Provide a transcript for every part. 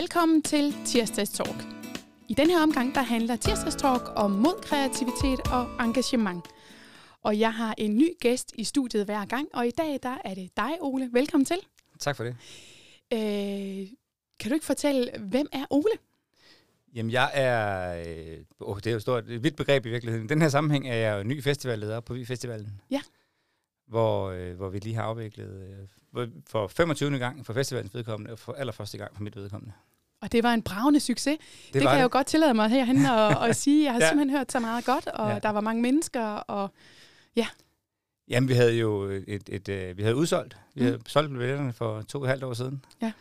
Velkommen til Tirsdags Talk. I den her omgang, der handler Tirsdags Talk om mod kreativitet og engagement. Og jeg har en ny gæst i studiet hver gang, og i dag der er det dig, Ole. Velkommen til. Tak for det. Øh, kan du ikke fortælle, hvem er Ole? Jamen, jeg er... Øh, oh, det er jo stort, et vidt begreb i virkeligheden. I den her sammenhæng er jeg jo ny festivalleder på Vi Festivalen. Ja. Hvor, øh, hvor vi lige har afviklet øh, for 25. gang for festivalens vedkommende, og for allerførste gang for mit vedkommende. Og det var en bravende succes. Det, det kan det. jeg jo godt tillade mig herhen og, og sige. Jeg har ja. simpelthen hørt så meget godt, og ja. der var mange mennesker, og ja. Jamen, vi havde jo et, et, et, øh, vi havde udsolgt. Vi mm. havde solgt billetterne for to og et halvt år siden. Ja.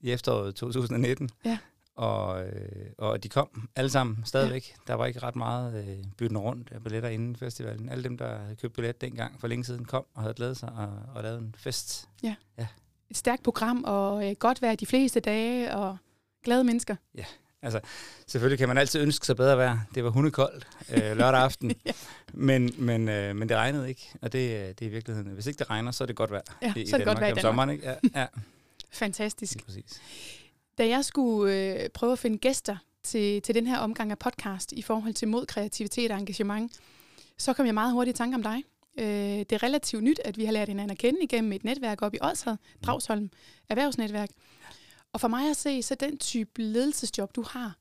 I efteråret 2019. Ja. Og, øh, og de kom alle sammen stadigvæk. Ja. Der var ikke ret meget øh, bytten rundt af billetter inden festivalen. Alle dem, der havde købt billet dengang for længe siden, kom og havde glædet sig og, og lavet en fest. Ja. ja. Et stærkt program, og øh, godt være de fleste dage, og glade mennesker. Ja, altså selvfølgelig kan man altid ønske sig bedre vejr. Det var hundekoldt øh, lørdag aften, ja. men, men, øh, men det regnede ikke, og det, det er i virkeligheden. Hvis ikke det regner, så er det godt vejr ja, i, så er det godt vejr i Danmark. Sommeren, ikke? Ja, ja. Fantastisk. Ja, præcis. Da jeg skulle øh, prøve at finde gæster til, til den her omgang af podcast i forhold til mod kreativitet og engagement, så kom jeg meget hurtigt i tanke om dig. Øh, det er relativt nyt, at vi har lært hinanden at kende igennem et netværk op i Odshed, Dragsholm Erhvervsnetværk. Og for mig at se, så den type ledelsesjob, du har,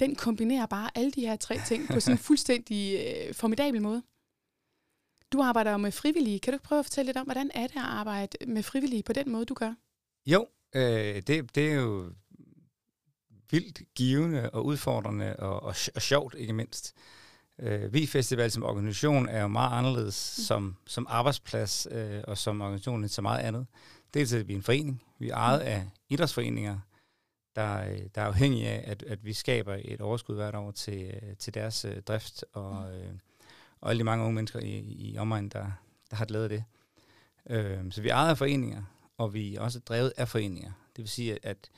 den kombinerer bare alle de her tre ting på sådan en fuldstændig øh, formidabel måde. Du arbejder jo med frivillige. Kan du ikke prøve at fortælle lidt om, hvordan er det at arbejde med frivillige på den måde, du gør? Jo, øh, det, det er jo vildt givende og udfordrende og, og, og sjovt, ikke mindst. Øh, Vi Festival som organisation er jo meget anderledes mm. som, som arbejdsplads øh, og som organisation end så meget andet. Dels er vi en forening. Vi er ejet mm. af idrætsforeninger, der, der er afhængige af, at, at vi skaber et overskud hvert år til, til deres uh, drift, og, mm. øh, og alle de mange unge mennesker i, i omegnen, der, der har glædet det. Øh, så vi er ejet af foreninger, og vi er også drevet af foreninger. Det vil sige, at, at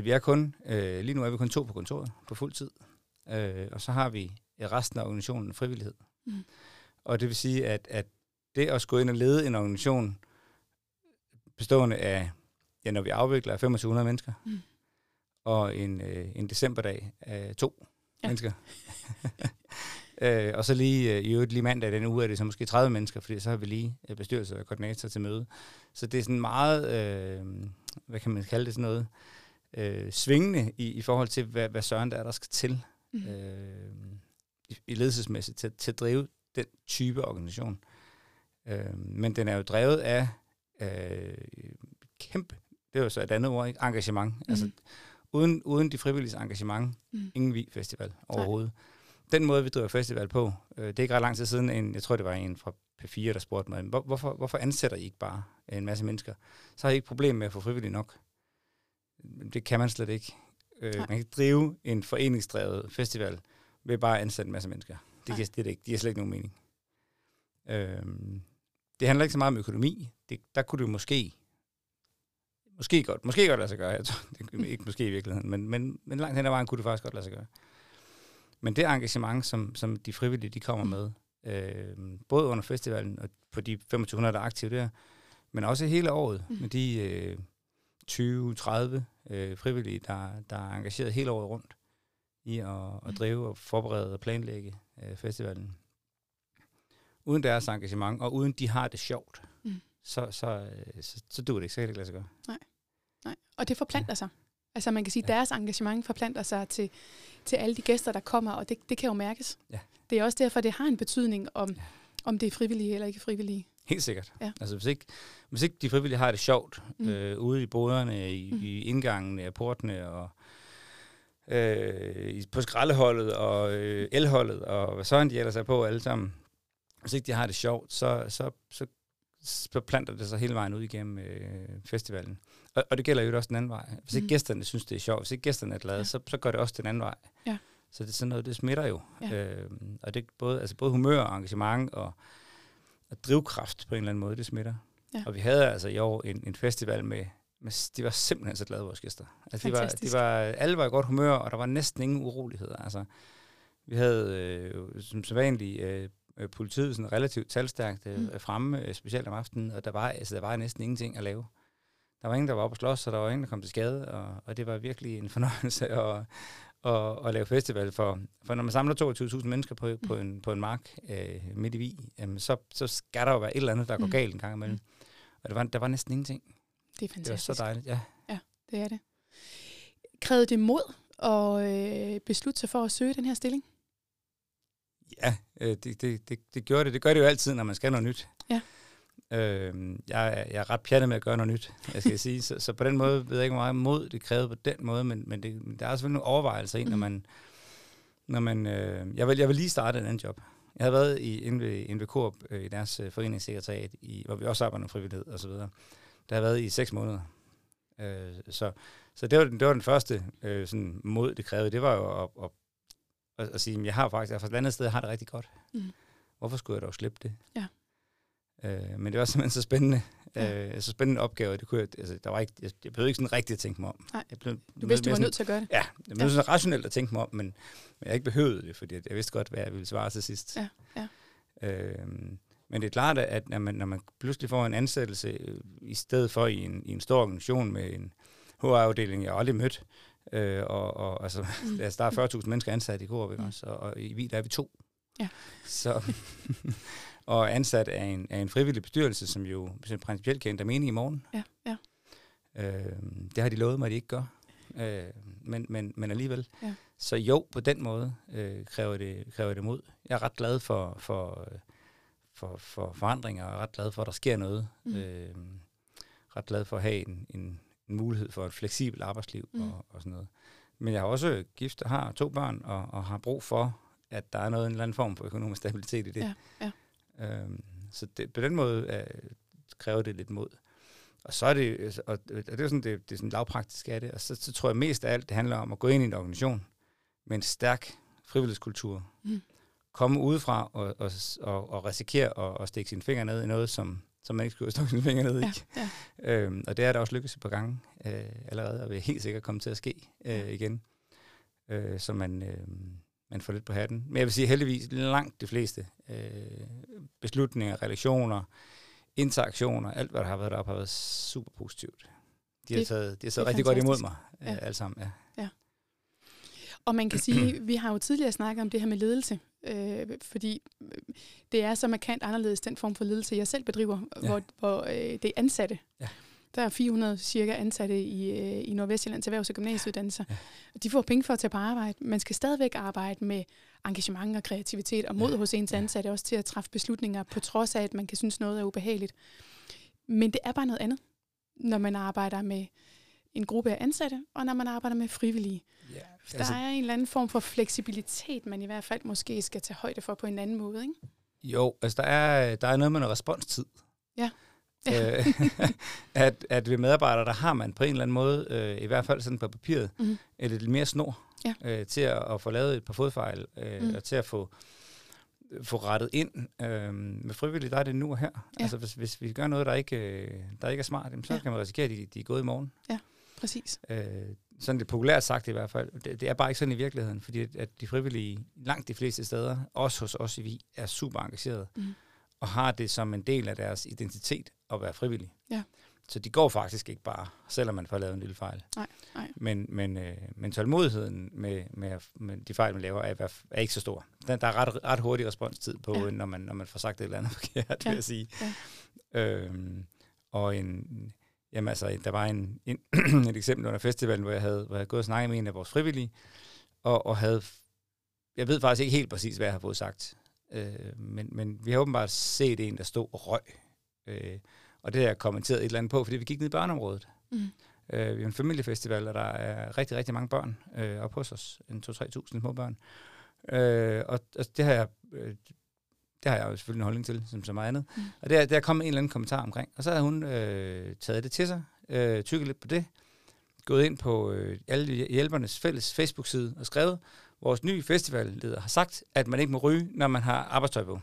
vi er kun, øh, lige nu er vi kun to på kontoret på fuld tid, øh, og så har vi resten af organisationen frivillighed. Mm. Og det vil sige, at, at det at skulle ind og lede en organisation bestående af, ja, når vi afvikler 2500 mennesker, mm. og en, øh, en decemberdag af to ja. mennesker. øh, og så lige øh, i øvrigt lige mandag den uge er det så måske 30 mennesker, fordi så har vi lige øh, bestyrelse og koordinator til møde. Så det er sådan meget, øh, hvad kan man kalde det sådan noget, øh, svingende i, i forhold til, hvad, hvad søren der er, der skal til mm. øh, i, i ledelsesmæssigt til, til at drive den type organisation. Øh, men den er jo drevet af øh, kæmpe, det er jo så et andet ord, ikke? engagement. Mm. Altså, uden, uden de frivillige engagement, mm. ingen vi festival overhovedet. Nej. Den måde, vi driver festival på, øh, det er ikke ret lang tid siden, en, jeg tror, det var en fra P4, der spurgte mig, hvor, hvorfor, hvorfor ansætter I ikke bare en masse mennesker? Så har I ikke problem med at få frivillige nok. Det kan man slet ikke. Øh, man kan ikke drive en foreningsdrevet festival ved bare at ansætte en masse mennesker. Det, kan, det, er det ikke. Det giver slet ikke nogen mening. Øh, det handler ikke så meget om økonomi. Det, der kunne du måske, måske godt, måske godt lade sig gøre. Jeg tror, det, ikke måske i virkeligheden, men, men, men langt hen ad vejen kunne det faktisk godt lade sig gøre. Men det engagement, som, som de frivillige de kommer med, øh, både under festivalen og på de 2500, der er aktive der, men også hele året mm. med de øh, 20-30 øh, frivillige, der, der er engageret hele året rundt i at, at mm. drive og forberede og planlægge øh, festivalen uden deres engagement, og uden de har det sjovt, mm. så, så, øh, så, så duer det ikke. Så kan det ikke lade sig gøre. Nej. Nej. Og det forplanter ja. sig. Altså man kan sige, at ja. deres engagement forplanter sig til, til alle de gæster, der kommer, og det, det kan jo mærkes. Ja. Det er også derfor, det har en betydning, om, ja. om det er frivillige eller ikke frivillige. Helt sikkert. Ja. Altså hvis ikke, hvis ikke de frivillige har det sjovt mm. øh, ude i boderne, i, mm. i indgangen af portene og øh, på skraldeholdet og øh, elholdet og hvad sådan de ellers er på alle sammen, hvis ikke de har det sjovt, så, så, så, så planter det sig hele vejen ud igennem øh, festivalen. Og, og det gælder jo også den anden vej. Hvis ikke mm. gæsterne synes, det er sjovt, hvis ikke gæsterne er glade, ja. så, så går det også den anden vej. Ja. Så det er sådan noget, det smitter jo. Ja. Øh, og det er både, altså både humør og engagement og, og drivkraft på en eller anden måde, det smitter. Ja. Og vi havde altså i år en, en festival med, med, de var simpelthen så glade, vores gæster. Altså, de var, de var, alle var i godt humør, og der var næsten ingen uroligheder. Altså, vi havde øh, som, som vanligt øh, politiet sådan relativt talstærkt øh, mm. fremme, øh, specielt om aftenen, og der var, altså, der var næsten ingenting at lave. der var ingen, der var oppe og slås, og der var ingen, der kom til skade, og, og det var virkelig en fornøjelse at, at, at lave festival. For, for når man samler 22.000 mennesker på, på, en, på en mark øh, midt i Vi, jamen, så, så skal der jo være et eller andet, der går Mm. galt en gang imellem. Og der var, der var næsten ingenting. Det er Det var fantastisk. så dejligt, ja. Det er det. Krævede det mod at øh, beslutte sig for at søge den her stilling? Ja, øh, det, det, det, det gjorde det. Det gør det jo altid, når man skal noget nyt. Ja. Øh, jeg, er- jeg er ret pjattet med at gøre noget nyt, jeg skal sige. Så, så på den måde ved jeg ikke, hvor meget mod det krævede på den måde, men, men, det, men der er selvfølgelig nogle overvejelser i, når man... Når man øh, jeg, vil, jeg vil lige starte en anden job. Jeg havde været i, inde ved, Coop, øh, i deres øh, foreningssekretariat, i, hvor vi også arbejder med frivillighed og så videre. Der har været i seks måneder. Øh, så så det, var, den- det var den første øh, sådan mod, det krævede. Det var jo at, at, at, at sige, at jeg har faktisk, jeg er fra et andet sted, jeg har det rigtig godt. Mm. Hvorfor skulle jeg dog slippe det? Ja. Øh, men det var simpelthen så spændende. Ja. Øh, så spændende opgave. Det kunne jeg, altså, der var ikke, jeg, jeg behøvede ikke sådan rigtigt at tænke mig om. Nej. Jeg blev, Du vidste, du var sådan- nødt til at gøre det. Ja, jeg blev sådan rationelt at tænke mig om, men, men jeg ikke behøvede det, fordi jeg vidste godt, hvad jeg ville svare til sidst. Ja, ja. Øhm, men det er klart, at når man, når man pludselig får en ansættelse, øh, i stedet for i en, i en stor organisation med en HR-afdeling, jeg aldrig mødt, øh, og, og altså, Mm. altså, der er 40.000 mennesker ansat i Coop, Mm. også? Og, og i Vi, der er vi to. Ja. Så, og ansat af en, af en frivillig bestyrelse, som jo som principielt kan ændre mening i morgen. Ja, ja. Øh, det har de lovet mig, at de ikke gør. Øh, men, men, men alligevel. Ja. Så jo, på den måde øh, kræver, det, kræver det mod. Jeg er ret glad for, for, for, for forandringer, og ret glad for, at der sker noget. Mm. Øh, ret glad for at have en, en, en mulighed for et fleksibelt arbejdsliv Mm. og, og sådan noget. Men jeg har også gift og har to børn, og, og har brug for, at der er noget, en eller anden form for økonomisk stabilitet i det. Ja, Øhm, så det, på den måde øh, kræver det lidt mod. Og så er det, altså, og, og det er sådan, det, det er sådan lavpraktisk af det, og så, så tror jeg mest af alt, det handler om at gå ind i en organisation med en stærk frivillighedskultur. Mm. Komme udefra og, og, og, og risikere at, at stikke sine fingre ned i noget, som, som man ikke skulle stikke sine fingre ned i. Ja, ja. Øhm, og det er der også lykkes et par gange øh, allerede, og vil helt sikkert komme til at ske øh, igen. Øh, så man, øh, man får lidt på hatten. Men jeg vil sige heldigvis langt de fleste øh, beslutninger, relationer, interaktioner, alt hvad der har været deroppe, har været super positivt. De har Det- taget, de har taget rigtig godt imod fantastisk. mig, øh, Ja. alle sammen. Ja. Og man kan sige, vi har jo tidligere snakket om det her med ledelse, øh, fordi øh, det er så markant anderledes den form for ledelse, jeg selv bedriver, ja. Ja. hvor, hvor øh, det er ansatte. Ja. Der er 400 cirka ansatte i, øh, i Nordvestjyllands erhvervs- og gymnasieuddannelser. Ja. De får penge for at tage på arbejde. Man skal stadigvæk arbejde med engagement og kreativitet og mod Ja. hos ens ansatte, også til at træffe beslutninger, på trods af, at man kan synes, noget er ubehageligt. Men det er bare noget andet, når man arbejder med en gruppe af ansatte, og når man arbejder med frivillige. Ja, Der altså, er en eller anden form for fleksibilitet, man i hvert fald måske skal tage højde for på en anden måde. Ikke? Jo, altså der er, der er noget med noget responstid. Ja. Øh, at, at ved medarbejdere, der har man på en eller anden måde, øh, i hvert fald sådan på papiret, mm. lidt mere snor Ja. øh, til at, at få lavet et par fodfejl, øh, Mm. og til at få, få rettet ind. Øh, med frivillige, der er det nu og her. Ja. Ja. Altså hvis, hvis vi gør noget, der ikke, øh, der ikke er smart, jamen, så Ja. ja. kan man risikere, at de, de er gået i morgen. Præcis. Øh, sådan lidt populært sagt i hvert fald. Det, det er bare ikke sådan i virkeligheden, fordi at, at de frivillige, langt de fleste steder, også hos os i Vi, er super engagerede. Mm. Og har det som en del af deres identitet at være frivillig. Ja. Så de går faktisk ikke bare, selvom man får lavet en lille fejl. Nej, nej. Men, men, øh, men tålmodigheden med, med, med de fejl, man laver, er, er ikke så stor. Der, der er ret, ret hurtig responstid på, Ja. når, man, når man får sagt et eller andet forkert, ja. vil jeg sige. Ja. Øhm, og en, jamen altså, der var en, en et eksempel under festivalen, hvor jeg havde, hvor jeg havde gået og snakket med en af vores frivillige, og, og havde, jeg ved faktisk ikke helt præcis, hvad jeg har fået sagt, øh, men, men vi har åbenbart set en, der stod og røg, øh, og det har jeg kommenteret et eller andet på, fordi vi gik ned i børneområdet. Mm. Øh, vi er en familiefestival, og der er rigtig, rigtig mange børn øh, oppe hos os. En 2-3.000 små børn. Øh, og, og det har jeg... Øh, det har jeg jo selvfølgelig en holdning til, som så meget andet. Mm. Og der, der kom en eller anden kommentar omkring. Og så havde hun øh, taget det til sig, øh, tykket lidt på det, gået ind på øh, alle hjælpernes fælles Facebook-side og skrevet, vores nye festivalleder har sagt, at man ikke må ryge, når man har arbejdstøj på.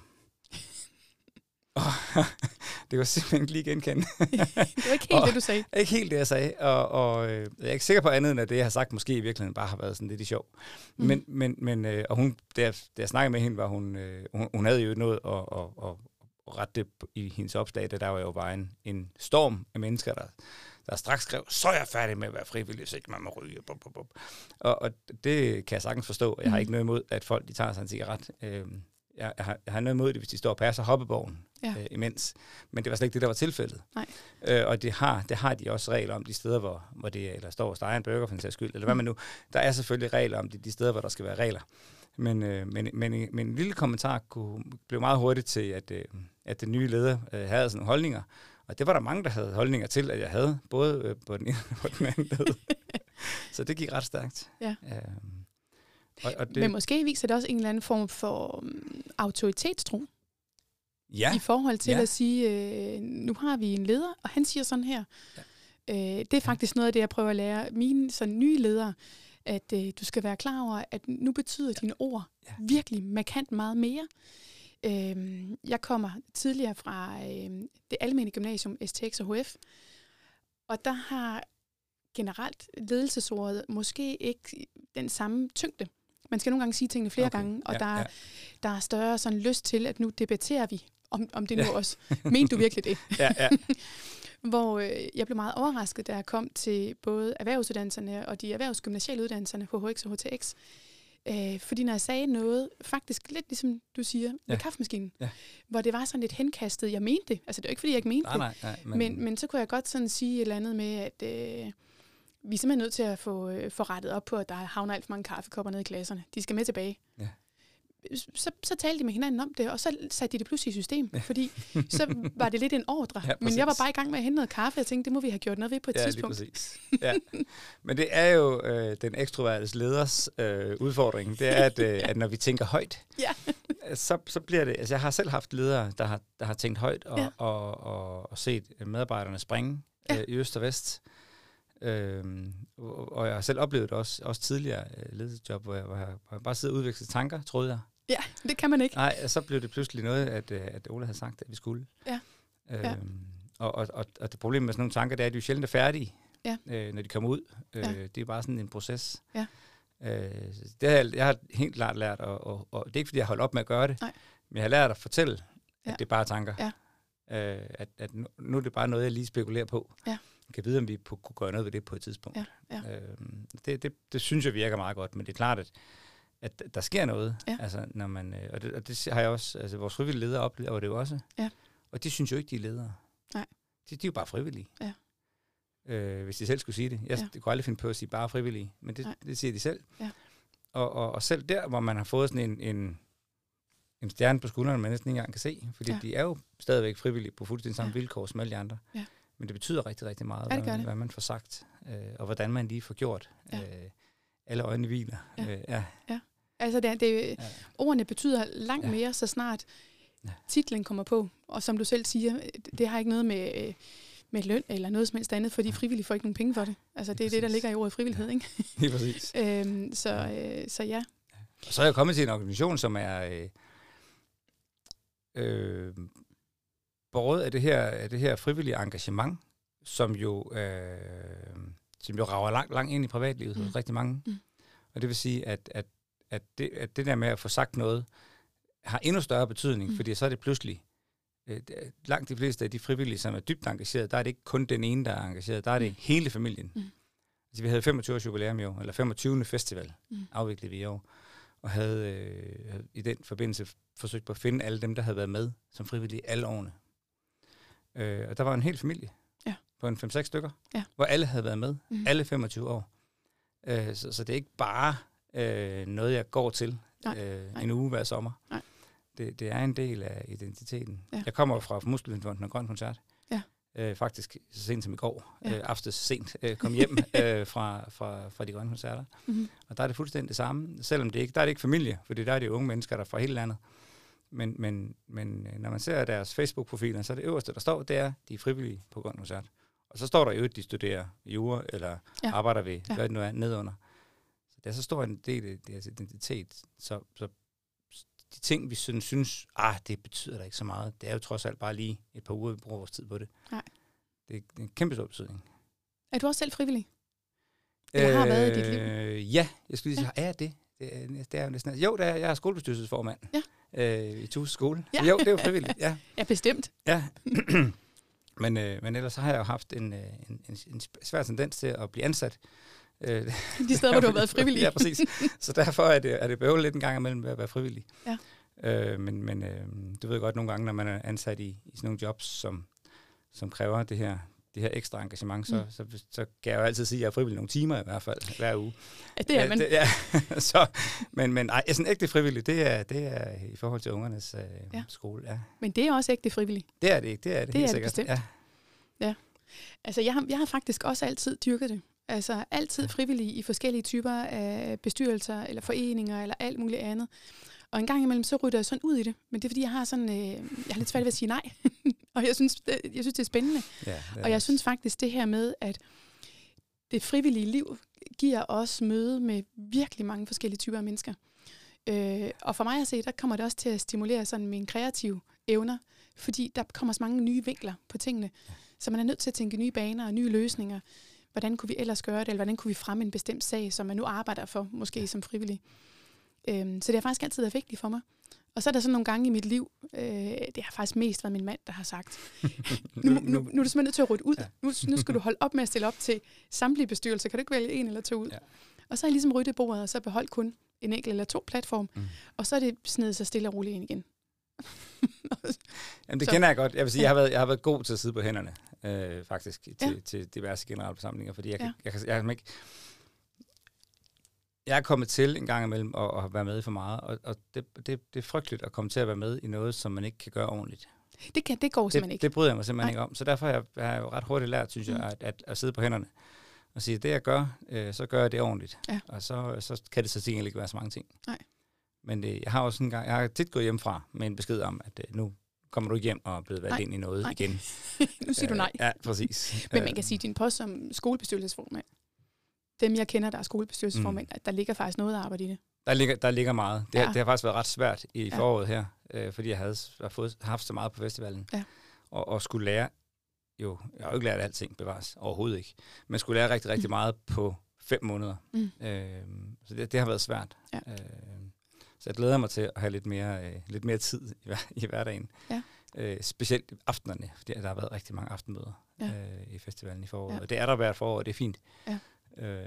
Og det var simpelthen ikke lige genkende. Det var ikke helt Og- det, du sagde. Ikke helt det, jeg sagde, og, og øh, jeg er ikke sikker på andet, end at det, jeg har sagt, måske i virkeligheden bare har været sådan lidt i sjov. Mm. Mm. Men, men, men øh, og hun, da jeg, da jeg snakkede med hende, var hun, øh, hun, hun havde jo noget at, at, at, at rette i hendes opslag, da der var jo bare en, en storm af mennesker, der, der straks skrev, så er jeg færdig med at være frivillig, hvis ikke man må ryge. Bup, bup, bup. Og, og det kan jeg sagtens forstå. Jeg har Mhm. ikke noget imod, at folk de tager sig en cigaret. Øh, jeg, jeg, har, jeg har noget imod det, hvis de står og passer hoppeborgen Ja. øh, imens. Men det var slet ikke det, der var tilfældet. Nej. Øh, og det har, det har de også regler om de steder, hvor, hvor det er, eller står og steger en burger for en sags skyld, eller hvad man nu. Der er selvfølgelig regler om det, de steder, hvor der skal være regler. Men, øh, men, men, men en lille kommentar kunne, blev meget hurtigt til, at, øh, at den nye leder øh, havde sådan nogle holdninger. Og det var der mange, der havde holdninger til, at jeg havde, både øh, på den ene og på den anden led. Så det gik ret stærkt. Ja. Øhm, og, og det, Men måske viser det også en eller anden form for um, autoritetstro ja, i forhold til Ja. at sige, øh, nu har vi en leder, og han siger sådan her. Øh, det er faktisk noget af det, jeg prøver at lære mine sådan, nye ledere, at øh, du skal være klar over, at nu betyder dine ord Ja. virkelig markant meget mere. Øh, jeg kommer tidligere fra øh, det almene gymnasium STX og HF, og der har generelt ledelsesordet måske ikke den samme tyngde. Man skal nogle gange sige tingene flere Okay. gange, og Ja, der, er, ja. der er større sådan lyst til, at nu debatterer vi, om, om det nu også. Mente du virkelig det? ja, ja, Hvor øh, jeg blev meget overrasket, da jeg kom til både erhvervsuddannelserne og de erhvervsgymnasiale uddannelserne, HHX og HTX. Øh, fordi når jeg sagde noget, faktisk lidt ligesom du siger, med Ja. kaffemaskinen, Ja. hvor det var sådan lidt henkastet, jeg mente det. Altså det er jo ikke, fordi jeg ikke mente nej, det. nej, nej. Men, men, men så kunne jeg godt sådan sige et eller andet med, at øh, vi er simpelthen nødt til at få, øh, få rettet op på, at der havner alt for mange kaffekopper nede i klasserne. De skal med tilbage. Ja. Så, så talte de med hinanden om det, og så satte de det pludselig i system, fordi så var det lidt en ordre. Ja, men jeg var bare i gang med at hente noget kaffe, og jeg tænkte, det må vi have gjort noget ved på et ja, lige tidspunkt. præcis. Ja. Men det er jo øh, den ekstrovertes leders øh, udfordring. Det er, at, øh, at når vi tænker højt, Ja. så, så bliver det... Altså, jeg har selv haft ledere, der har, der har tænkt højt og, Ja. ja. og, og, og set medarbejderne springe Ja. øh, i øst og vest. Øhm, og, jeg har selv oplevet det også, også tidligere øh, ledelsesjob, hvor jeg, hvor, jeg, hvor jeg bare sidder og udveksler tanker, troede jeg. Ja, det kan man ikke. Nej, så blev det pludselig noget, at, øh, at Ole havde sagt, at vi skulle. Ja. Øhm, Ja. Og, og, og, og det problem med sådan nogle tanker, det er, at de jo sjældent er færdige, Ja. øh, når de kommer ud. Øh, Ja. Det er bare sådan en proces. Ja. Øh, det har jeg, jeg har helt klart lært, og, og, og det er ikke, fordi jeg holdt op med at gøre det, Nej. men jeg har lært at fortælle, at Ja. det er bare tanker. Ja. Øh, at, at nu, nu er det bare noget, jeg lige spekulerer på. Ja. Kan vide, om vi på, kunne gøre noget ved det på et tidspunkt. Ja, ja. Øhm, det, det, det synes jeg virker meget godt, men det er klart, at, at der sker noget. Ja. Altså, når man, øh, og, det, og det har jeg også, altså vores frivillige ledere oplever det jo også. Ja. Og de synes jo ikke, de er ledere. Nej. De, de er jo bare frivillige. Ja. Øh, hvis de selv skulle sige det. Jeg Ja. kunne aldrig finde på at sige bare frivillige, men det, Nej. det siger de selv. Ja. Og, og, og selv der, hvor man har fået sådan en, en, en stjerne på skulderen, man næsten ikke engang kan se, fordi Ja. de er jo stadigvæk frivillige på fuldstændig samme ja. vilkår som alle de andre. Ja. Men det betyder rigtig, rigtig meget, Ja, det hvad, det. hvad man får sagt, øh, og hvordan man lige får gjort. Ja. Øh, alle øjne hviler. Ja. Øh, ja. Altså, det, det, Ja. ordene betyder langt Ja. mere, så snart Ja. titlen kommer på. Og som du selv siger, det- har ikke noget med, øh, med løn eller noget som helst andet, fordi frivillige får ikke nogen penge for det. Altså, det er det, der ligger i ordet frivillighed, ikke? Lige præcis. Øhm, så, øh, så ja. Og så er jeg kommet til en organisation, som er øh, øh, båret af det her, af det her frivillige engagement, som jo, øh, som jo rager langt, langt ind i privatlivet hos Mm. rigtig mange. Mm. Og det vil sige, at, at, at, det, at det der med at få sagt noget, har endnu større betydning, Mm. fordi så er det pludselig, øh, langt de fleste af de frivillige, som er dybt engagerede, der er det ikke kun den ene, der er engageret, der er det Mm. hele familien. Mm. Altså, vi havde 25 års jubilæum i år, eller 25. festival, Mm. afviklede vi i år, og havde, øh, i den forbindelse forsøgt på at finde alle dem, der havde været med som frivillige alle årene. Øh, og der var en hel familie Ja. på en 5-6 stykker, Ja. hvor alle havde været med, Mm. alle 25 år. Øh, så, så det er ikke bare øh, noget, jeg går til Nej, øh, nej. en uge hver sommer. Nej. Det, det er en del af identiteten. Ja. Jeg kommer fra Muskelfonden og Grøn Koncert. Ja. Øh, faktisk så sent som i går, Ja. øh, aftes sent, øh, kom hjem øh, fra, fra, fra de grønne koncerter. Mm-hmm. Og der er det fuldstændig det samme, selvom det ikke, der er det ikke familie, fordi der er det unge mennesker, der er fra hele landet. Men, men, men øh, når man ser deres Facebook-profiler, så er det øverste, der står, det er, de er frivillige på Grøn Koncert. Og så står der jo, at de studerer jura, eller Ja. arbejder ved, Ja. hvad det nu er, nedunder. Så det er så stor en del af deres identitet. Så, så de ting, vi synes, synes, ah, det betyder da ikke så meget. Det er jo trods alt bare lige et par uger, vi bruger vores tid på det. Nej. Det er, en kæmpe stor betydning. Er du også selv frivillig? Eller har været i dit liv? Øh, Ja, jeg skulle lige sige, ja. er jeg det? Det er, det er jo næsten... Jo, det er, jeg er skolebestyrelsesformand Ja. Øh, i Tuse skole. Ja. Jo, det er jo frivilligt, ja. Ja, bestemt. ja. Men, øh, men ellers så har jeg jo haft en, øh, en, en, en svær tendens til at blive ansat. Øh, De steder, hvor du har været frivillig. ja, præcis. Så derfor er det, er det bøvlet lidt en gang imellem at være frivillig. Ja. Øh, men men øh, du ved godt nogle gange, når man er ansat i, i sådan nogle jobs, som, som kræver det her, det her ekstra engagement, så, mm. så, så, så kan jeg jo altid sige, at jeg er frivillig nogle timer i hvert fald hver uge. Ja, det er man. Det, ja, så, men, men ej, sådan ægte frivillig, det er, det er i forhold til ungernes øh, ja. skole. Ja. Men det er også ægte frivillig. Det er det ikke, det er det, det helt er sikkert. Det bestemt. Ja. ja. Altså, jeg har, jeg har faktisk også altid dyrket det. Altså altid frivillig i forskellige typer af bestyrelser eller foreninger eller alt muligt andet. Og en gang imellem, så rytter jeg sådan ud i det. Men det er fordi, jeg har sådan, øh, jeg har lidt svært ved at sige nej. og jeg synes, det, jeg synes, det er spændende. Ja, det er og jeg synes faktisk, det her med, at det frivillige liv giver os møde med virkelig mange forskellige typer af mennesker. Øh, og for mig at se, der kommer det også til at stimulere sådan mine kreative evner, fordi der kommer så mange nye vinkler på tingene. Så man er nødt til at tænke nye baner og nye løsninger. Hvordan kunne vi ellers gøre det, eller hvordan kunne vi fremme en bestemt sag, som man nu arbejder for, måske som frivillig. Øhm, så det har faktisk altid været vigtigt for mig. Og så er der sådan nogle gange i mit liv, øh, det har faktisk mest været min mand, der har sagt, nu, nu, nu er du simpelthen nødt til at rydde ud. Ja. Nu, nu skal du holde op med at stille op til samtlige bestyrelser. Kan du ikke vælge en eller to ud? Ja. Og så har jeg ligesom ryddet bordet, og så beholdt kun en enkelt eller to platform. Mm. Og så er det snedet sig stille og roligt ind igen. Jamen, det så. kender jeg godt. Jeg vil sige, jeg har været, jeg har været god til at sidde på hænderne, øh, faktisk, til, ja. til diverse generalforsamlinger, fordi jeg, ja. jeg, jeg, jeg, jeg, jeg ikke jeg er kommet til en gang imellem at, at være med for meget, og, og det, det, det er frygteligt at komme til at være med i noget, som man ikke kan gøre ordentligt. Det, kan, det går simpelthen det, ikke. Det bryder jeg mig simpelthen Nej. ikke om. Så derfor har jeg, jeg har jo ret hurtigt lært, synes jeg, mm. at, at, at sidde på hænderne og sige, det jeg gør, øh, så gør jeg det ordentligt. Ja. Og så, så kan det så sikkert ikke være så mange ting. Nej. Men øh, jeg har også en gang, jeg har tit gået hjem fra med en besked om, at øh, nu kommer du hjem og er blevet valgt Nej. ind i noget Nej. igen. nu siger du nej. Øh, ja, præcis. Men man kan sige, at din post som skolebestyrelsesformand, dem jeg kender, der er skolebestyrelsesformand, mm. der ligger faktisk noget arbejde i det. Der ligger, der ligger meget. Det, ja. det har faktisk været ret svært i ja. foråret her, øh, fordi jeg havde har fået, haft så meget på festivalen. Ja. Og, og skulle lære, jo, jeg har jo ikke lært alting bevares, overhovedet ikke, men skulle lære rigtig, rigtig mm. meget på fem måneder. Mm. Øh, så det, det har været svært. Ja. Øh, så jeg glæder mig til at have lidt mere, øh, lidt mere tid i, i hverdagen. Ja. Øh, specielt aftenerne, fordi der har været rigtig mange aftenmøder ja. øh, i festivalen i foråret. Ja. Og det er der hvert forår, og det er fint. Ja. Øh,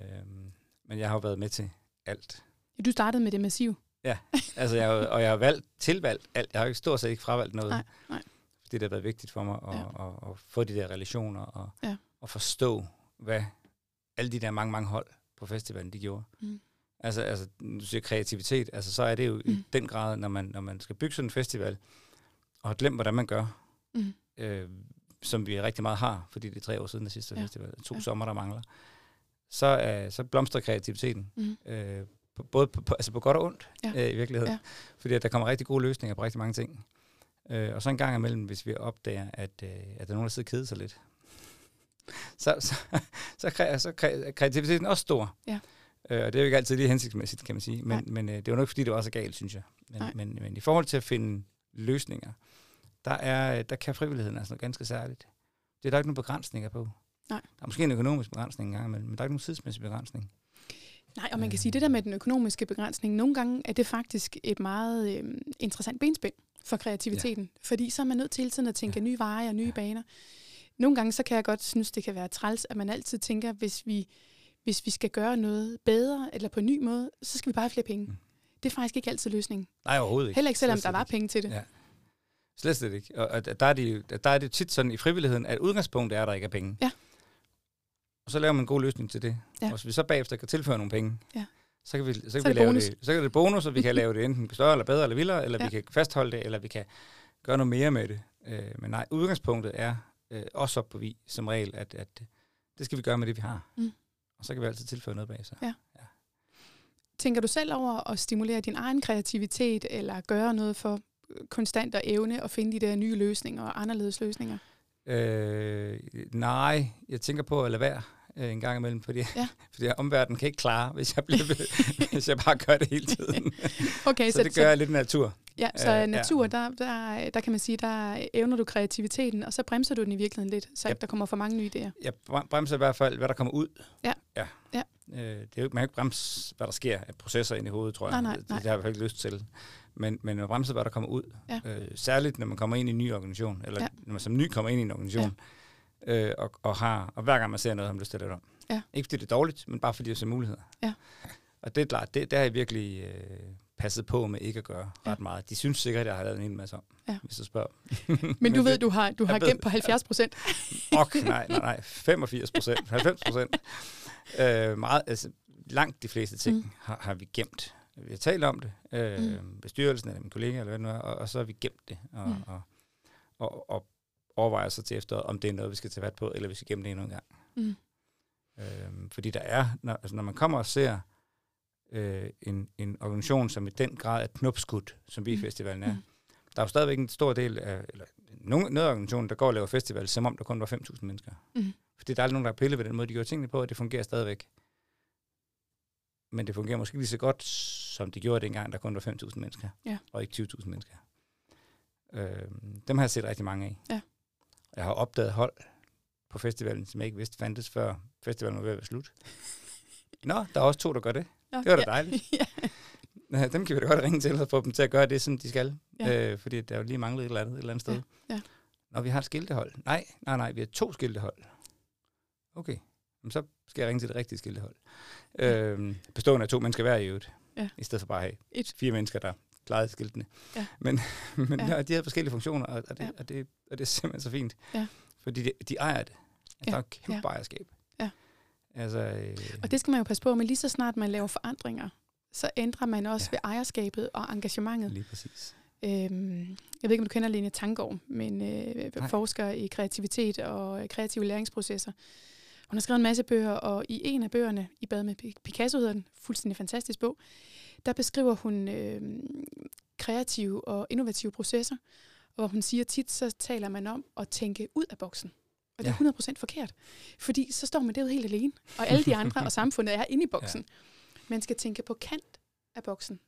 men jeg har jo været med til alt. Du startede med det massiv. Ja, altså jeg, og jeg har valgt, tilvalgt alt. Jeg har jo stort set ikke fravalgt noget. Nej, nej. Fordi det har været vigtigt for mig at, ja. at, at få de der relationer og, ja. og forstå, hvad alle de der mange, mange hold på festivalen, de gjorde. Mm. Altså, altså, du siger kreativitet, altså så er det jo mm. i den grad, når man, når man skal bygge sådan en festival, og har glemt, hvordan man gør, mm. øh, som vi rigtig meget har, fordi det er tre år siden det sidste ja. festival, to ja. sommer, der mangler, så, uh, så blomstrer kreativiteten. Mm. Øh, på, både på, på, altså på godt og ondt ja. øh, i virkeligheden. Ja. Fordi at der kommer rigtig gode løsninger på rigtig mange ting. Øh, og så en gang imellem, hvis vi opdager, at, øh, at der er nogen, der sidder og keder sig lidt, så, så, så, så, så kreativiteten også stor. Ja. Øh, og det er jo ikke altid lige hensigtsmæssigt, kan man sige. Men, men øh, det er jo nok, fordi det også er galt, synes jeg. Men, men, men i forhold til at finde løsninger, der, er, der kan frivilligheden altså noget ganske særligt. Det er der ikke nogen begrænsninger på. Nej. Der er måske en økonomisk begrænsning engang, men, der er ikke nogen tidsmæssig begrænsning. Nej, og man kan sige, det der med den økonomiske begrænsning, nogle gange er det faktisk et meget øh, interessant benspænd for kreativiteten. Ja. Fordi så er man nødt til hele tiden at tænke ja. nye veje og nye ja. baner. Nogle gange så kan jeg godt synes, det kan være træls, at man altid tænker, hvis vi, hvis vi skal gøre noget bedre eller på en ny måde, så skal vi bare have flere penge. Mm. Det er faktisk ikke altid løsningen. Nej, overhovedet ikke. Heller ikke selvom der var ikke. penge til det. Ja. Slet, slet ikke. Og der er, det, der er det tit sådan i frivilligheden, at udgangspunktet er, at der ikke er penge. Ja. Og så laver man en god løsning til det. Ja. Og hvis vi så bagefter kan tilføre nogle penge, ja. så kan vi, så kan så vi lave bonus. det. Så kan det bonus, og vi kan lave det enten større eller bedre eller vildere, eller ja. vi kan fastholde det, eller vi kan gøre noget mere med det. Øh, men nej, udgangspunktet er øh, også op på vi som regel, at, at det skal vi gøre med det, vi har. Mm. Og så kan vi altid tilføre noget bag sig. Ja. ja. Tænker du selv over at stimulere din egen kreativitet, eller gøre noget for konstant at evne at finde de der nye løsninger og anderledes løsninger? Øh, nej, jeg tænker på at lade være øh, en gang imellem, fordi, ja. fordi omverdenen kan ikke klare, hvis jeg, bliver, hvis jeg bare gør det hele tiden. okay, så, så det gør så, jeg lidt natur. Ja, så øh, natur, ja. der, der, der kan man sige, der evner du kreativiteten, og så bremser du den i virkeligheden lidt, så ja. der kommer for mange nye idéer. Jeg bremser i hvert fald, hvad der kommer ud. Ja. ja. ja. Øh, det er jo, man kan ikke bremse, hvad der sker af processer ind i hovedet, tror jeg. Nej, nej, nej. Det, det har jeg i hvert fald ikke lyst til. Men, men man bremser, hvad der kommer ud. Ja. Øh, særligt, når man kommer ind i en ny organisation, eller ja. når man som ny kommer ind i en organisation. Øh, og, og, har, og hver gang man ser noget, har man lyst til at det om. Ja. Ikke fordi det er dårligt, men bare fordi jeg ser muligheder. Ja. Og det er klart, det, det har jeg virkelig øh, passet på med ikke at gøre Ja. ret meget. De synes sikkert, at jeg har lavet en hel masse om, Ja. hvis du spørger. Men du ved, det- du har, du har ved- gemt på 70 procent. Ok, nej, nej, nej. 85 procent, 90 procent. Øh, meget, altså, langt de fleste ting mm. har, har vi gemt. Vi har talt om det, øh, Mm. bestyrelsen eller min kollega, eller hvad det nu er, og, og så har vi gemt det, og, Mm. og, og, og overvejer så til efter, om det er noget, vi skal tage fat på, eller vi skal gemme det endnu en gang. Mm. Øh, fordi der er, når, altså, når man kommer og ser øh, en, en organisation, som i den grad er knopskudt, som vi Mm. festivalen er, Mm. der er jo stadigvæk en stor del af, eller nogen, noget af organisationen, der går og laver festival, som om der kun var 5.000 mennesker. Mm. Fordi der er aldrig nogen, der har pillet ved den måde, de gjorde tingene på, og det fungerer stadigvæk. Men det fungerer måske lige så godt, som det gjorde dengang, der kun var 5.000 mennesker, Ja. og ikke 20.000 mennesker. Øh, dem har jeg set rigtig mange af. Ja. Jeg har opdaget hold på festivalen, som jeg ikke vidste fandtes, før festivalen var ved at være slut. Nå, der er også to, der gør det. Nå, Det var da ja. dejligt. ja. Dem kan vi da godt ringe til og få dem til at gøre det, som de skal. Ja. Øh, fordi der er jo lige manglet et eller andet et eller andet sted. Ja, ja. Når vi har et skiltehold. Nej, nej, nej, vi har to skiltehold. Okay, Men så skal jeg ringe til det rigtige skiltehold. Øh, bestående af to mennesker hver i øvrigt. Ja. I stedet for bare at have Et. fire mennesker, der klarede skiltene. Ja. Men, men Ja. ja. de havde forskellige funktioner, og, og, det, Ja. og, det, og det er simpelthen så fint. Ja. Fordi de, de ejer det. Altså, Ja. Der er kæmpe Ja. ejerskab. Ja. Altså, øh, Og det skal man jo passe på med, lige så snart man laver forandringer, så ændrer man også ja. Ved ejerskabet og engagementet. lige præcis. Øhm, jeg ved ikke, om du kender Lene Tanggaard, men øh, Nej. forsker i kreativitet og øh, kreative læringsprocesser. Hun har skrevet en masse bøger, og i en af bøgerne, i bad med Pi- Picasso hedder den, fuldstændig fantastisk bog, der beskriver hun øh, kreative og innovative processer, hvor hun siger tit, så taler man om at tænke ud af boksen. Og det er Ja. 100% forkert, fordi så står man derude helt alene, og alle de andre og samfundet er inde i boksen. Ja. Man skal tænke på kant af boksen.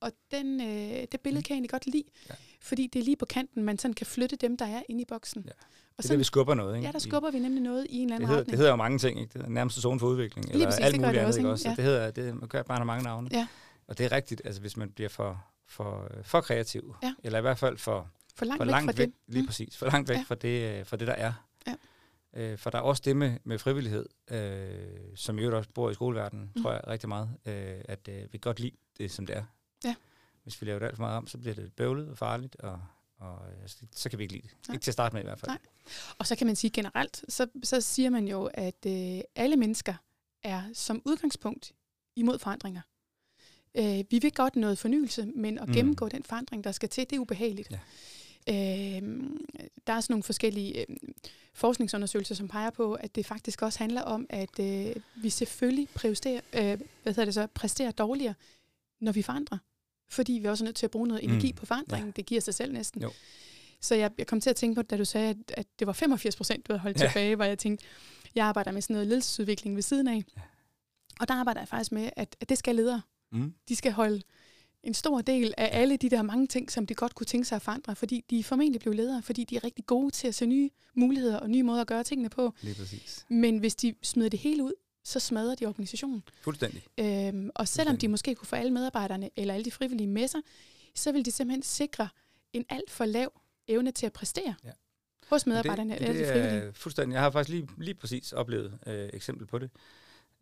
Og den, øh, det billede kan jeg egentlig godt lide, ja. Fordi det er lige på kanten, man sådan kan flytte dem, der er inde i boksen. Ja. Og Det der, sådan, vi skubber noget, ikke? ja, der I- skubber vi nemlig noget i en eller Det anden hedder, retning. det hedder jo mange ting, ikke? Det er nærmeste zone for udvikling, Lige eller præcis, alt det gør muligt det andet, også, ikke også? Ja. Det hedder, det, man kan bare mange navne. Ja. Og det er rigtigt, altså hvis man bliver for, for, for kreativ, Ja. eller i hvert fald for, for langt for væk langt væk, det. lige Mm. præcis, for langt væk Ja. fra, det, øh, fra det, der er. Ja. Øh, for der er også det med, med frivillighed, øh, som jo også bor i skoleverdenen, Mm. tror jeg rigtig meget, øh, at øh, vi godt lide det, som det er. Ja. Hvis vi laver det alt for meget om, så bliver det bøvlet og farligt, og, og øh, så- så kan vi ikke lide det. Nej. Ikke til at starte med i hvert fald. Nej. Og så kan man sige generelt, så, så siger man jo, at øh, alle mennesker er som udgangspunkt imod forandringer. Øh, vi vil godt noget fornyelse, men at Mm. gennemgå den forandring, der skal til, det er ubehageligt. Ja. Øh, der er sådan nogle forskellige øh, forskningsundersøgelser, som peger på, at det faktisk også handler om, at øh, vi selvfølgelig præsterer, øh, hvad hedder det så, præsterer dårligere, når vi forandrer. Fordi vi også er nødt til at bruge noget energi Mm. på forandringen. Det giver sig selv næsten. Jo. Så jeg, jeg kom til at tænke på, da du sagde, at, at det var 85 procent, du havde holdt Ja. tilbage, hvor jeg tænkte, jeg arbejder med sådan noget ledelsesudvikling ved siden af. Ja. Og der arbejder jeg faktisk med, at, at det skal ledere. Mm. De skal holde en stor del af alle de der mange ting, som de godt kunne tænke sig at forandre, fordi de formentlig blev ledere, fordi de er rigtig gode til at se nye muligheder og nye måder at gøre tingene på. Lige præcis. Men hvis de smider det hele ud, så smadrer de organisationen. Fuldstændig. Øhm, og selvom de Fuldstændig. måske kunne få alle medarbejderne eller alle de frivillige med sig, så vil de simpelthen sikre en alt for lav evne til at præstere Ja. hos medarbejderne det, eller de det frivillige. er fuldstændig. Jeg har faktisk lige, lige præcis oplevet øh, eksempel på det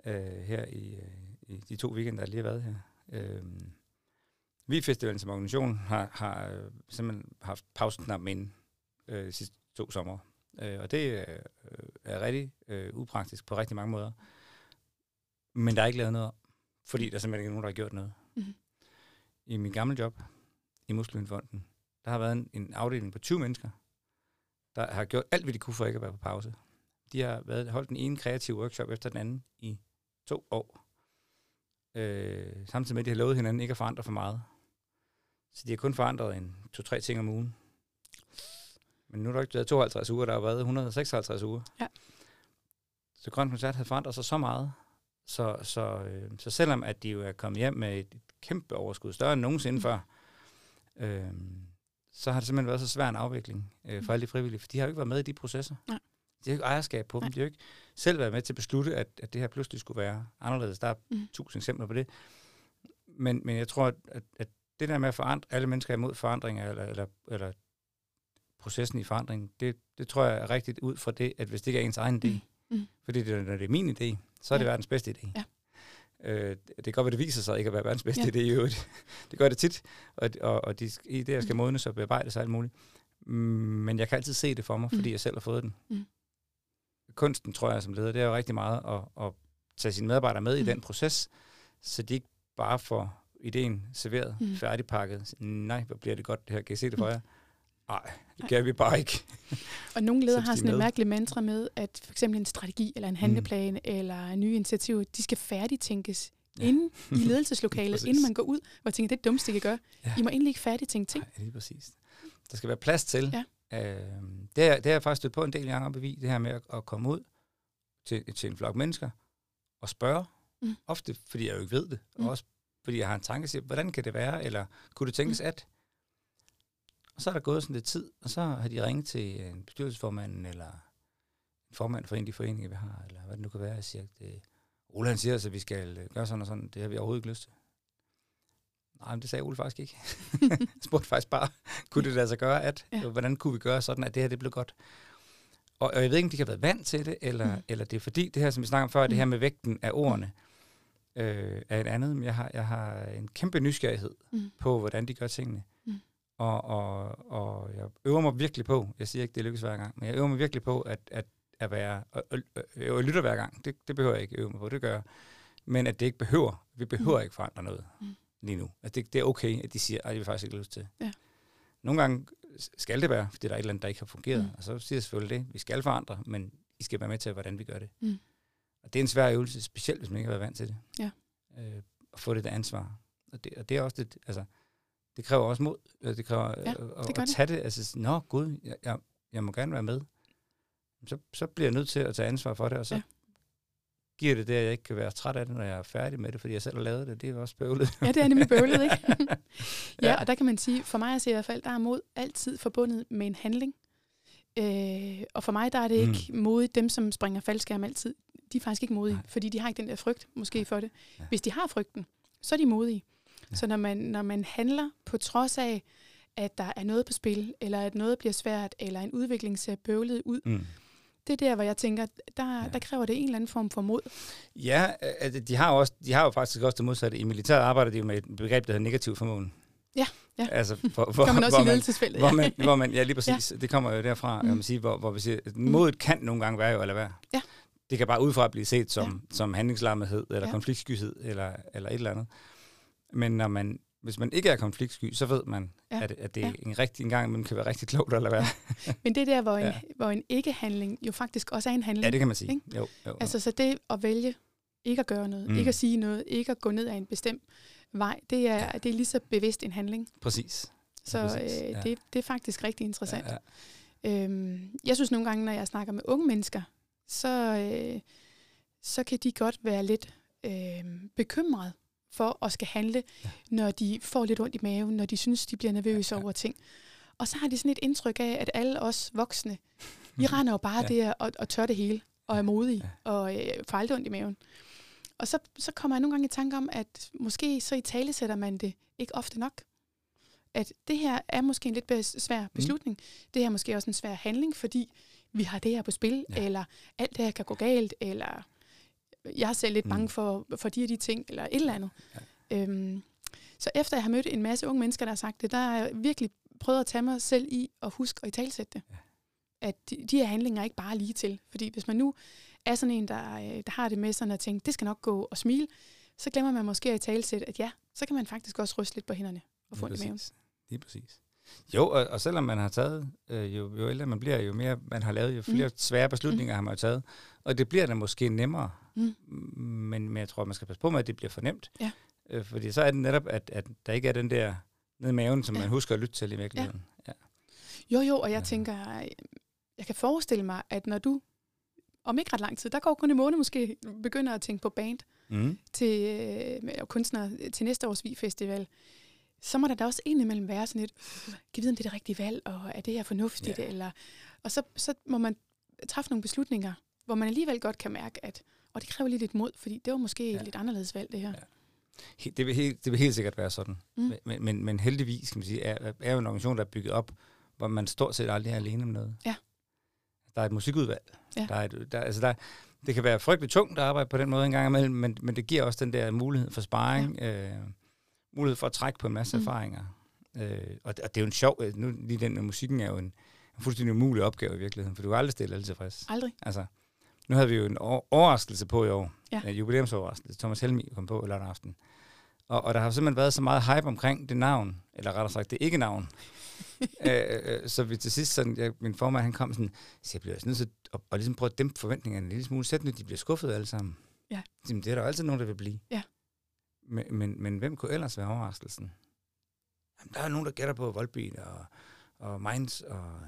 øh, her i, øh, i de to weekender, der lige har været her. Øh, vi Festivalen som organisation har, har øh, simpelthen haft pauseknap inde øh, de sidste to sommer. Øh, og det øh, er rigtig øh, upraktisk på rigtig mange måder. Men der er ikke lavet noget om, fordi der simpelthen ikke er nogen, der har gjort noget. Mhm. I min gamle job i Muskelfonden, der har været en, en afdeling på 20 mennesker, der har gjort alt, hvad de kunne for ikke at være på pause. De har været, holdt den ene kreative workshop efter den anden i to år. Øh, samtidig med, at de har lovet hinanden ikke at forandre for meget. Så de har kun forandret en to-tre ting om ugen. Men nu er der ikke været 52 uger, der har været 156 uger. Ja. Så Grøn Koncert havde forandret sig så meget, så, så, øh, så selvom at de jo er kommet hjem med et, kæmpe overskud, større end nogensinde Mm. før, øh, så har det simpelthen været så svær en afvikling øh, for alle de frivillige, for de har jo ikke været med i de processer. Nej. De har jo ikke ejerskab på Nej. dem. De har jo ikke selv været med til at beslutte, at, at det her pludselig skulle være anderledes. Der er Mm. tusind eksempler på det. Men, men jeg tror, at, at, at det der med at forandre, alle mennesker er imod forandringer, eller, eller, eller processen i forandring, det, det tror jeg er rigtigt ud fra det, at hvis det ikke er ens egen idé, Mm. Mm. fordi det, når det er min idé, så er det Ja. verdens bedste idé. Ja. Øh, det kan godt være, det viser sig ikke at være verdens bedste Ja. idé i øvrigt. det gør det tit, og, og, og de idéer skal Mm. modnes og bearbejdes og alt muligt. Mm, Men jeg kan altid se det for mig, fordi Mm. jeg selv har fået den. Mm. Kunsten, tror jeg, som leder, det er jo rigtig meget at, at tage sine medarbejdere med mm. i Mm. den proces, så de ikke bare får ideen serveret, mm. Mm. færdigpakket. Nej, hvor bliver det godt det her. Kan I se det for Mm. Nej, det kan vi bare ikke. Og nogle ledere har sådan et mærkeligt mantra med, at for eksempel en strategi eller en handleplan mm. eller nye initiativer, de skal færdigtænkes Ja. ja. inde i ledelseslokalet, inden man går ud, hvor jeg tænker, det er det dummeste, I kan gøre. Ja. I må egentlig ikke færdigtænke ting. Nej, lige præcis. Der skal være plads til. Ja. Øh, det, er, det har jeg faktisk stødt på en del gange op i det her med at, at komme ud til, til en flok mennesker og spørge. Mm. Ofte fordi jeg jo ikke ved det, og Mm. også fordi jeg har en tanke til, hvordan kan det være, eller kunne det tænkes at? Og så er der gået sådan lidt tid, og så har de ringet til en bestyrelsesformand, eller en formand for en af de foreninger, vi har, eller hvad det nu kan være, og siger, at det, Ole han siger, at vi skal øh, gøre sådan og sådan, det har vi overhovedet ikke lyst til. Nej, men det sagde Ole faktisk ikke. jeg spurgte faktisk bare, kunne det lade sig gøre, at, ja. Hvordan kunne vi gøre sådan, at det her det blev godt? Og, og jeg ved ikke, om de kan have været vant til det, eller, mm. Mm. eller det er fordi, det her, som vi snakker om før, mm. det her Mm. med vægten af ordene, øh, er et andet, men jeg har, jeg har en kæmpe nysgerrighed Mm. på, hvordan de gør tingene. Og, og, og jeg øver mig virkelig på, jeg siger ikke, det lykkes hver gang, men jeg øver mig virkelig på at, at, at være, og, og, og jeg lytter hver gang, det, det behøver jeg ikke øve mig på, det gør jeg. Men at det ikke behøver, vi behøver Mm. ikke forandre noget Mm. lige nu. At det, det er okay, at de siger, at det har vi faktisk ikke lyst til. Ja. Nogle gange skal det være, fordi der er et eller andet, der ikke har fungeret. Mm. Og så siger jeg selvfølgelig det, vi skal forandre, men I skal være med til, hvordan vi gør det. Mm. Og det er en svær øvelse, specielt hvis man ikke har været vant til det. Ja. Øh, at få det der ansvar. Og det, og det er også det, altså, det kræver også mod. Øh, Det kræver Ja, øh, at, det at tage det. Altså, nå gud, jeg, jeg, jeg må gerne være med. Så, så bliver jeg nødt til at tage ansvar for det, og så Ja. giver det det, at jeg ikke kan være træt af det, når jeg er færdig med det, fordi jeg selv har lavet det. Det er jo også bøvlet. Ja, det er nemlig bøvlet, ikke? ja, Ja. og der kan man sige, for mig at se i hvert fald, der er mod altid forbundet med en handling. Øh, og for mig, der er det Mm. ikke modigt, dem som springer faldskærm altid. De er faktisk ikke modige, Nej. fordi de har ikke den der frygt, måske for det. Ja. Hvis de har frygten, så er de modige. Ja. Så når man, når man handler på trods af, at der er noget på spil, eller at noget bliver svært, eller en udvikling ser bøvlet ud, Mm. det er der, hvor jeg tænker, der, Ja. der kræver det en eller anden form for mod. Ja, altså, de har også, de har jo faktisk også det modsatte. I militæret arbejder de jo med et begreb, der hedder negativ formåen. Ja, ja. Altså, hvor, Det kan man også hvor i ledelsesfeltet. hvor man, hvor man, ja, lige præcis, ja. det kommer jo derfra, Mm. mm. man sige, hvor, hvor vi siger, at modet kan nogle gange være jo, eller være. Ja. Det kan bare udefra blive set som, ja. som handlingslammethed, eller Ja. ja. konfliktskyhed, eller, eller et eller andet. Men når man, hvis man ikke er konfliktsky, så ved man, Ja. ja. at, at det Ja. ja. en rigtig en gang, man kan være rigtig klogt lade være. Men det er der, hvor en, Ja. hvor en ikke-handling jo faktisk også er en handling. Ja, det kan man sige. Ikke? Jo, jo, jo. Altså, så det at vælge ikke at gøre noget, mm. Ikke at sige noget, ikke at gå ned ad en bestemt vej, det er, det er lige så bevidst en handling. præcis. Så præcis, øh, ja. det, det er faktisk rigtig interessant. Ja, ja. Øhm, jeg synes nogle gange, når jeg snakker med unge mennesker, så, øh, så kan de godt være lidt øh, bekymrede for at skal handle, ja. når de får lidt ondt i maven, når de synes, de bliver nervøse ja, Ja, over ting. Og så har de sådan et indtryk af, at alle os voksne, vi render jo bare ja. Der og, og tør det hele, og er modige, Ja. og øh, får aldrig ondt i maven. Og så, så kommer jeg nogle gange i tanke om, at måske så i tale sætter man det ikke ofte nok. At det her er måske en lidt bes- svær beslutning. Mm. Det her er måske også en svær handling, fordi vi har det her på spil. Ja. eller alt det her kan gå galt, eller jeg er selv lidt Mm. bange for, for de og de ting, eller et eller andet. Ja. Øhm, så efter jeg har mødt en masse unge mennesker, der har sagt det, der har jeg virkelig prøvet at tage mig selv i og huske at i talsætte det. Ja. At de, de her handlinger er ikke bare lige til. Fordi hvis man nu er sådan en, der, øh, der har det med sådan at tænke, det skal nok gå og smile, så glemmer man måske at i talsætte, at ja, så kan man faktisk også ryste lidt på hænderne og få ondt i maven. præcis. Lige præcis. Jo, og, og selvom man har taget, øh, jo, jo ældre man bliver, jo mere man har lavet, jo flere mm. svære beslutninger mm. har man jo taget. Og det bliver da måske nemmere, Mm. men, men jeg tror, man skal passe på med, at det bliver for nemt. Ja. Øh, fordi så er det netop, at, at der ikke er den der nede i maven, som Ja. man husker at lytte til i virkeligheden. Ja. Jo, jo, og jeg Ja. tænker, øh, jeg kan forestille mig, at når du om ikke ret lang tid, der går kun en måned måske, begynder at tænke på band Mm. til øh, kunstnere til næste års Vi Festival, så må der da også indimellem være sådan et, kan vide, om det er det rigtige valg, og er det her fornuftigt, Ja. eller, og så, så må man træffe nogle beslutninger, hvor man alligevel godt kan mærke, at og det kræver lige lidt mod, fordi det var måske ja. Et lidt anderledes valg, det her. Ja. Det vil, helt, det vil helt sikkert være sådan. Mm. Men, men, men heldigvis, kan man sige, er, er jo en organisation, der er bygget op hvor man stort set aldrig er alene med noget. Ja. Der er et musikudvalg. Ja. Der er et, der, altså der, det kan være frygteligt tungt at arbejde på den måde en gang imellem, men, men det giver også den der mulighed for sparring, ja. øh, mulighed for at trække på en masse mm. erfaringer. Øh, og, og det er jo en sjov, øh, nu lige den med musikken er jo en, en fuldstændig umulig opgave i virkeligheden, for du kan aldrig stille alle tilfreds. Aldrig. Altså, nu havde vi jo en overraskelse på i år, ja. en jubilæumsoverraskelse. Thomas Helmi kom på lørdag aften. Og, og der har simpelthen været så meget hype omkring det navn, eller rettere sagt, det ikke navn. øh, øh, så vi til sidst, sådan, jeg, min formand, han kom sådan, så jeg bliver nødt til at, og ligesom prøve at dæmpe forventningerne en lille smule. Sæt nu, de bliver skuffet alle sammen. Ja. Jamen, det er der altid nogen, der vil blive. Ja. Men, men, men hvem kunne ellers være overraskelsen? Jamen, der er nogen, der gætter på Voldby og, og Mainz og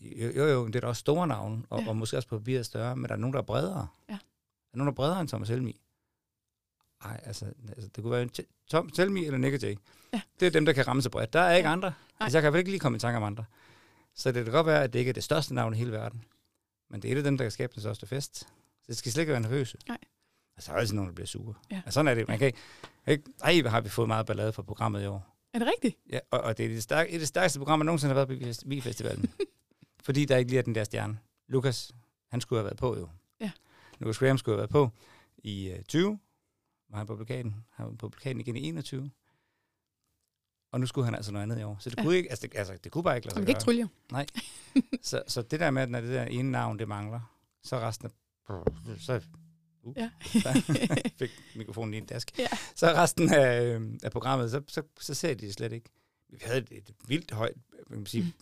jo, jo, jo, det er da også store navne, og, ja. og måske også på papiret større, men der er nogen, der er bredere. Ja. Er nogen, der er bredere end Thomas Helmi? Nej, altså, altså, det kunne være en Tom Helmi eller Nick J. Ja. Det er dem, der kan ramme sig bredt. Der er ikke ja. andre. Altså, jeg kan vel ikke lige komme i tanke om andre. Så det kan godt være, at det ikke er det største navn i hele verden. Men det er et af dem, der kan skabe den største fest. Så det skal slet ikke være nervøse. Nej. Altså, der er altid nogen, der bliver sure. Ja. Altså, sådan er det. Man kan ikke. Ej, har vi fået meget ballade fra programmet i år. Er det rigtigt? Ja, og, og det er det, stærk, et af det stærkeste program, der nogensinde har været på Vi-festivalen. fordi der ikke lige er den der stjerne. Lukas, han skulle have været på jo. Ja. Lukas Graham skulle have været på i uh, 20, var han på plakaten. Han var på plakaten igen i 21. Og nu skulle han altså noget andet i år. Så det ja. kunne ikke, altså det, altså, det kunne bare ikke lade sig Man kan ikke trylle. Nej. så, så det der med, at når det der ene navn, det mangler, så resten af, så, uh, ja. så fik mikrofonen i en dask. Ja. Så resten af, af programmet, så, så, så ser de det slet ikke. Vi havde et, et vildt højt, man kan sige, mm.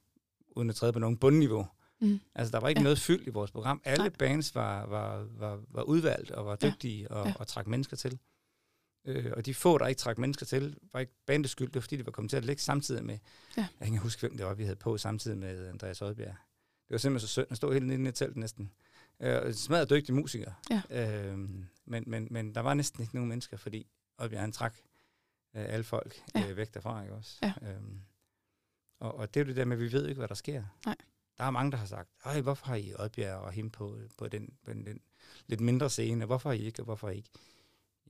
Uden at træde på nogen bundniveau. Mm. Altså, der var ikke ja. noget fyldt i vores program. Alle Nej. bands var, var, var, var udvalgt og var dygtige ja. og, ja. og trak mennesker til. Øh, og de få, der ikke trak mennesker til, var ikke bandets skyld. Det var, fordi de var kommet til at ligge samtidig med... Ja. Jeg kan ikke huske, hvem det var, vi havde på samtidig med Andreas Oddbjerg. Det var simpelthen så synd at stå helt inde i teltet næsten. Øh, smadret dygtige musikere. Ja. Øh, men, men, men der var næsten ikke nogen mennesker, fordi Oddbjerg han trak øh, alle folk ja. øh, væk derfra. Ikke også? Ja. Øh, og, og det er jo det der med, at vi ved ikke, hvad der sker. Nej. Der er mange, der har sagt, Ej, hvorfor har I Oddbjerg og hende på, på, den, på den, den lidt mindre scene? Hvorfor har I ikke, og hvorfor ikke?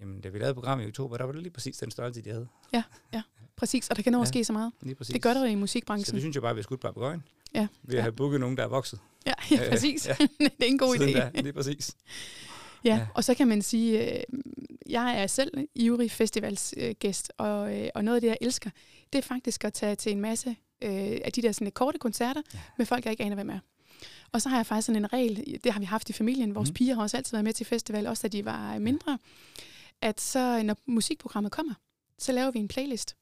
Jamen, da vi lavede programmet i oktober, der var det lige præcis den størrelse, de havde. Ja, ja. Præcis, og der kan nå at ske så meget. Lige præcis. Det gør der i musikbranchen. Så det synes jeg bare, vi har skudt bare på gøjen. Ja. Vi har ja. booket nogen, der er vokset. Ja, ja præcis. ja. det er en god idé. Da, lige præcis. Ja, ja, og så kan man sige, øh, jeg er selv ivrig festivalsgæst, og, øh, og noget af det, jeg elsker, det er faktisk at tage til en masse øh, af de der sådan, korte koncerter ja. med folk, jeg ikke aner, hvem er. Og så har jeg faktisk sådan en regel, det har vi haft i familien, vores mm. piger har også altid været med til festival, også da de var mindre, at så når musikprogrammet kommer, så laver vi en playlist.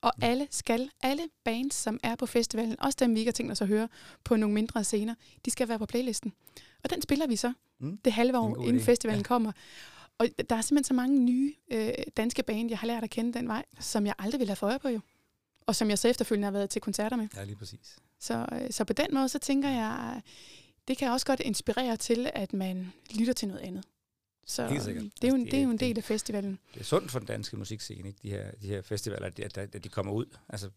Og mm. alle skal, alle bands, som er på festivalen, også dem, vi ikke har tænkt os at høre på nogle mindre scener, de skal være på playlisten. Og den spiller vi så mm. det halve år, inden idé. festivalen ja. kommer. Og der er simpelthen så mange nye øh, danske band, jeg har lært at kende den vej, som jeg aldrig ville have fået øje på jo. Og som jeg så efterfølgende har været til koncerter med. Ja, lige præcis. Så, øh, så på den måde, så tænker jeg, det kan også godt inspirere til, at man lytter til noget andet. Så Helt sikkert. det er jo, altså, det er jo en del af festivalen. Det er sundt for den danske musikscene, ikke? De, her, de her festivaler, at, at de kommer ud. Altså,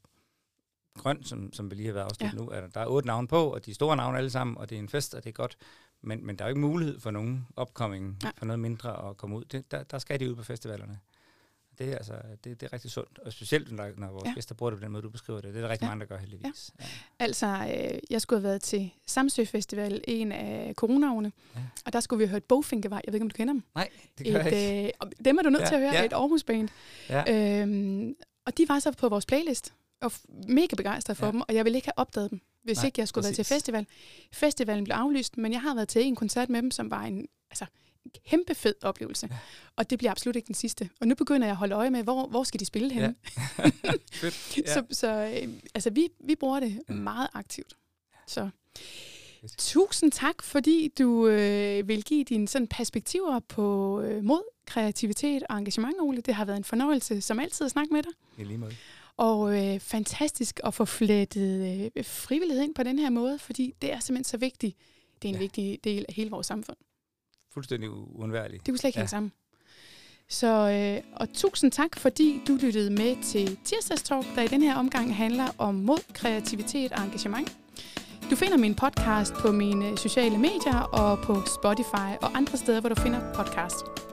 Grøn, som, som vi lige har været afstillet ja. nu, er der, der er otte navne på, og de er store navne alle sammen, og det er en fest, og det er godt. Men, men der er jo ikke mulighed for nogen opkomming, ja. for noget mindre at komme ud. Det, der, der skal de ud på festivalerne. Det er, altså, det, det er rigtig sundt, og specielt når, når vores ja. gæster bruger det på den måde, du beskriver det. Det er der rigtig ja. mange, der gør heldigvis. Ja. Ja. Altså, øh, jeg skulle have været til Samsø Festival, en af coronaårene, ja. og der skulle vi have hørt Bogfinkevej. Jeg ved ikke, om du kender dem? Nej, det gør et, jeg ikke. Øh, dem er du nødt ja. til at høre, ja. et Aarhus-band. Ja. Øhm, og de var så på vores playlist, og mega begejstret for ja. dem, og jeg ville ikke have opdaget dem, hvis Nej, ikke jeg skulle præcis. være til festival. Festivalen blev aflyst, men jeg har været til en koncert med dem, som var en... Altså, kæmpe fed oplevelse. Ja. Og det bliver absolut ikke den sidste. Og nu begynder jeg at holde øje med, hvor, hvor skal de spille henne? Ja. Fedt. Ja. så så øh, altså, vi, vi bruger det ja. meget aktivt. Så tusind tak, fordi du øh, vil give dine sådan, perspektiver på øh, mod, kreativitet og engagement, Ole. Det har været en fornøjelse, som altid, at snakke med dig. I lige måde. Og øh, fantastisk at få flettet øh, frivillighed ind på den her måde, fordi det er simpelthen så vigtigt. Det er en ja. vigtig del af hele vores samfund fuldstændig uundværligt. Det kunne slet ikke ja. hænge sammen. Så, øh, og tusind tak, fordi du lyttede med til Tirsdagstalk, der i den her omgang handler om mod, kreativitet og engagement. Du finder min podcast på mine sociale medier og på Spotify og andre steder, hvor du finder podcast.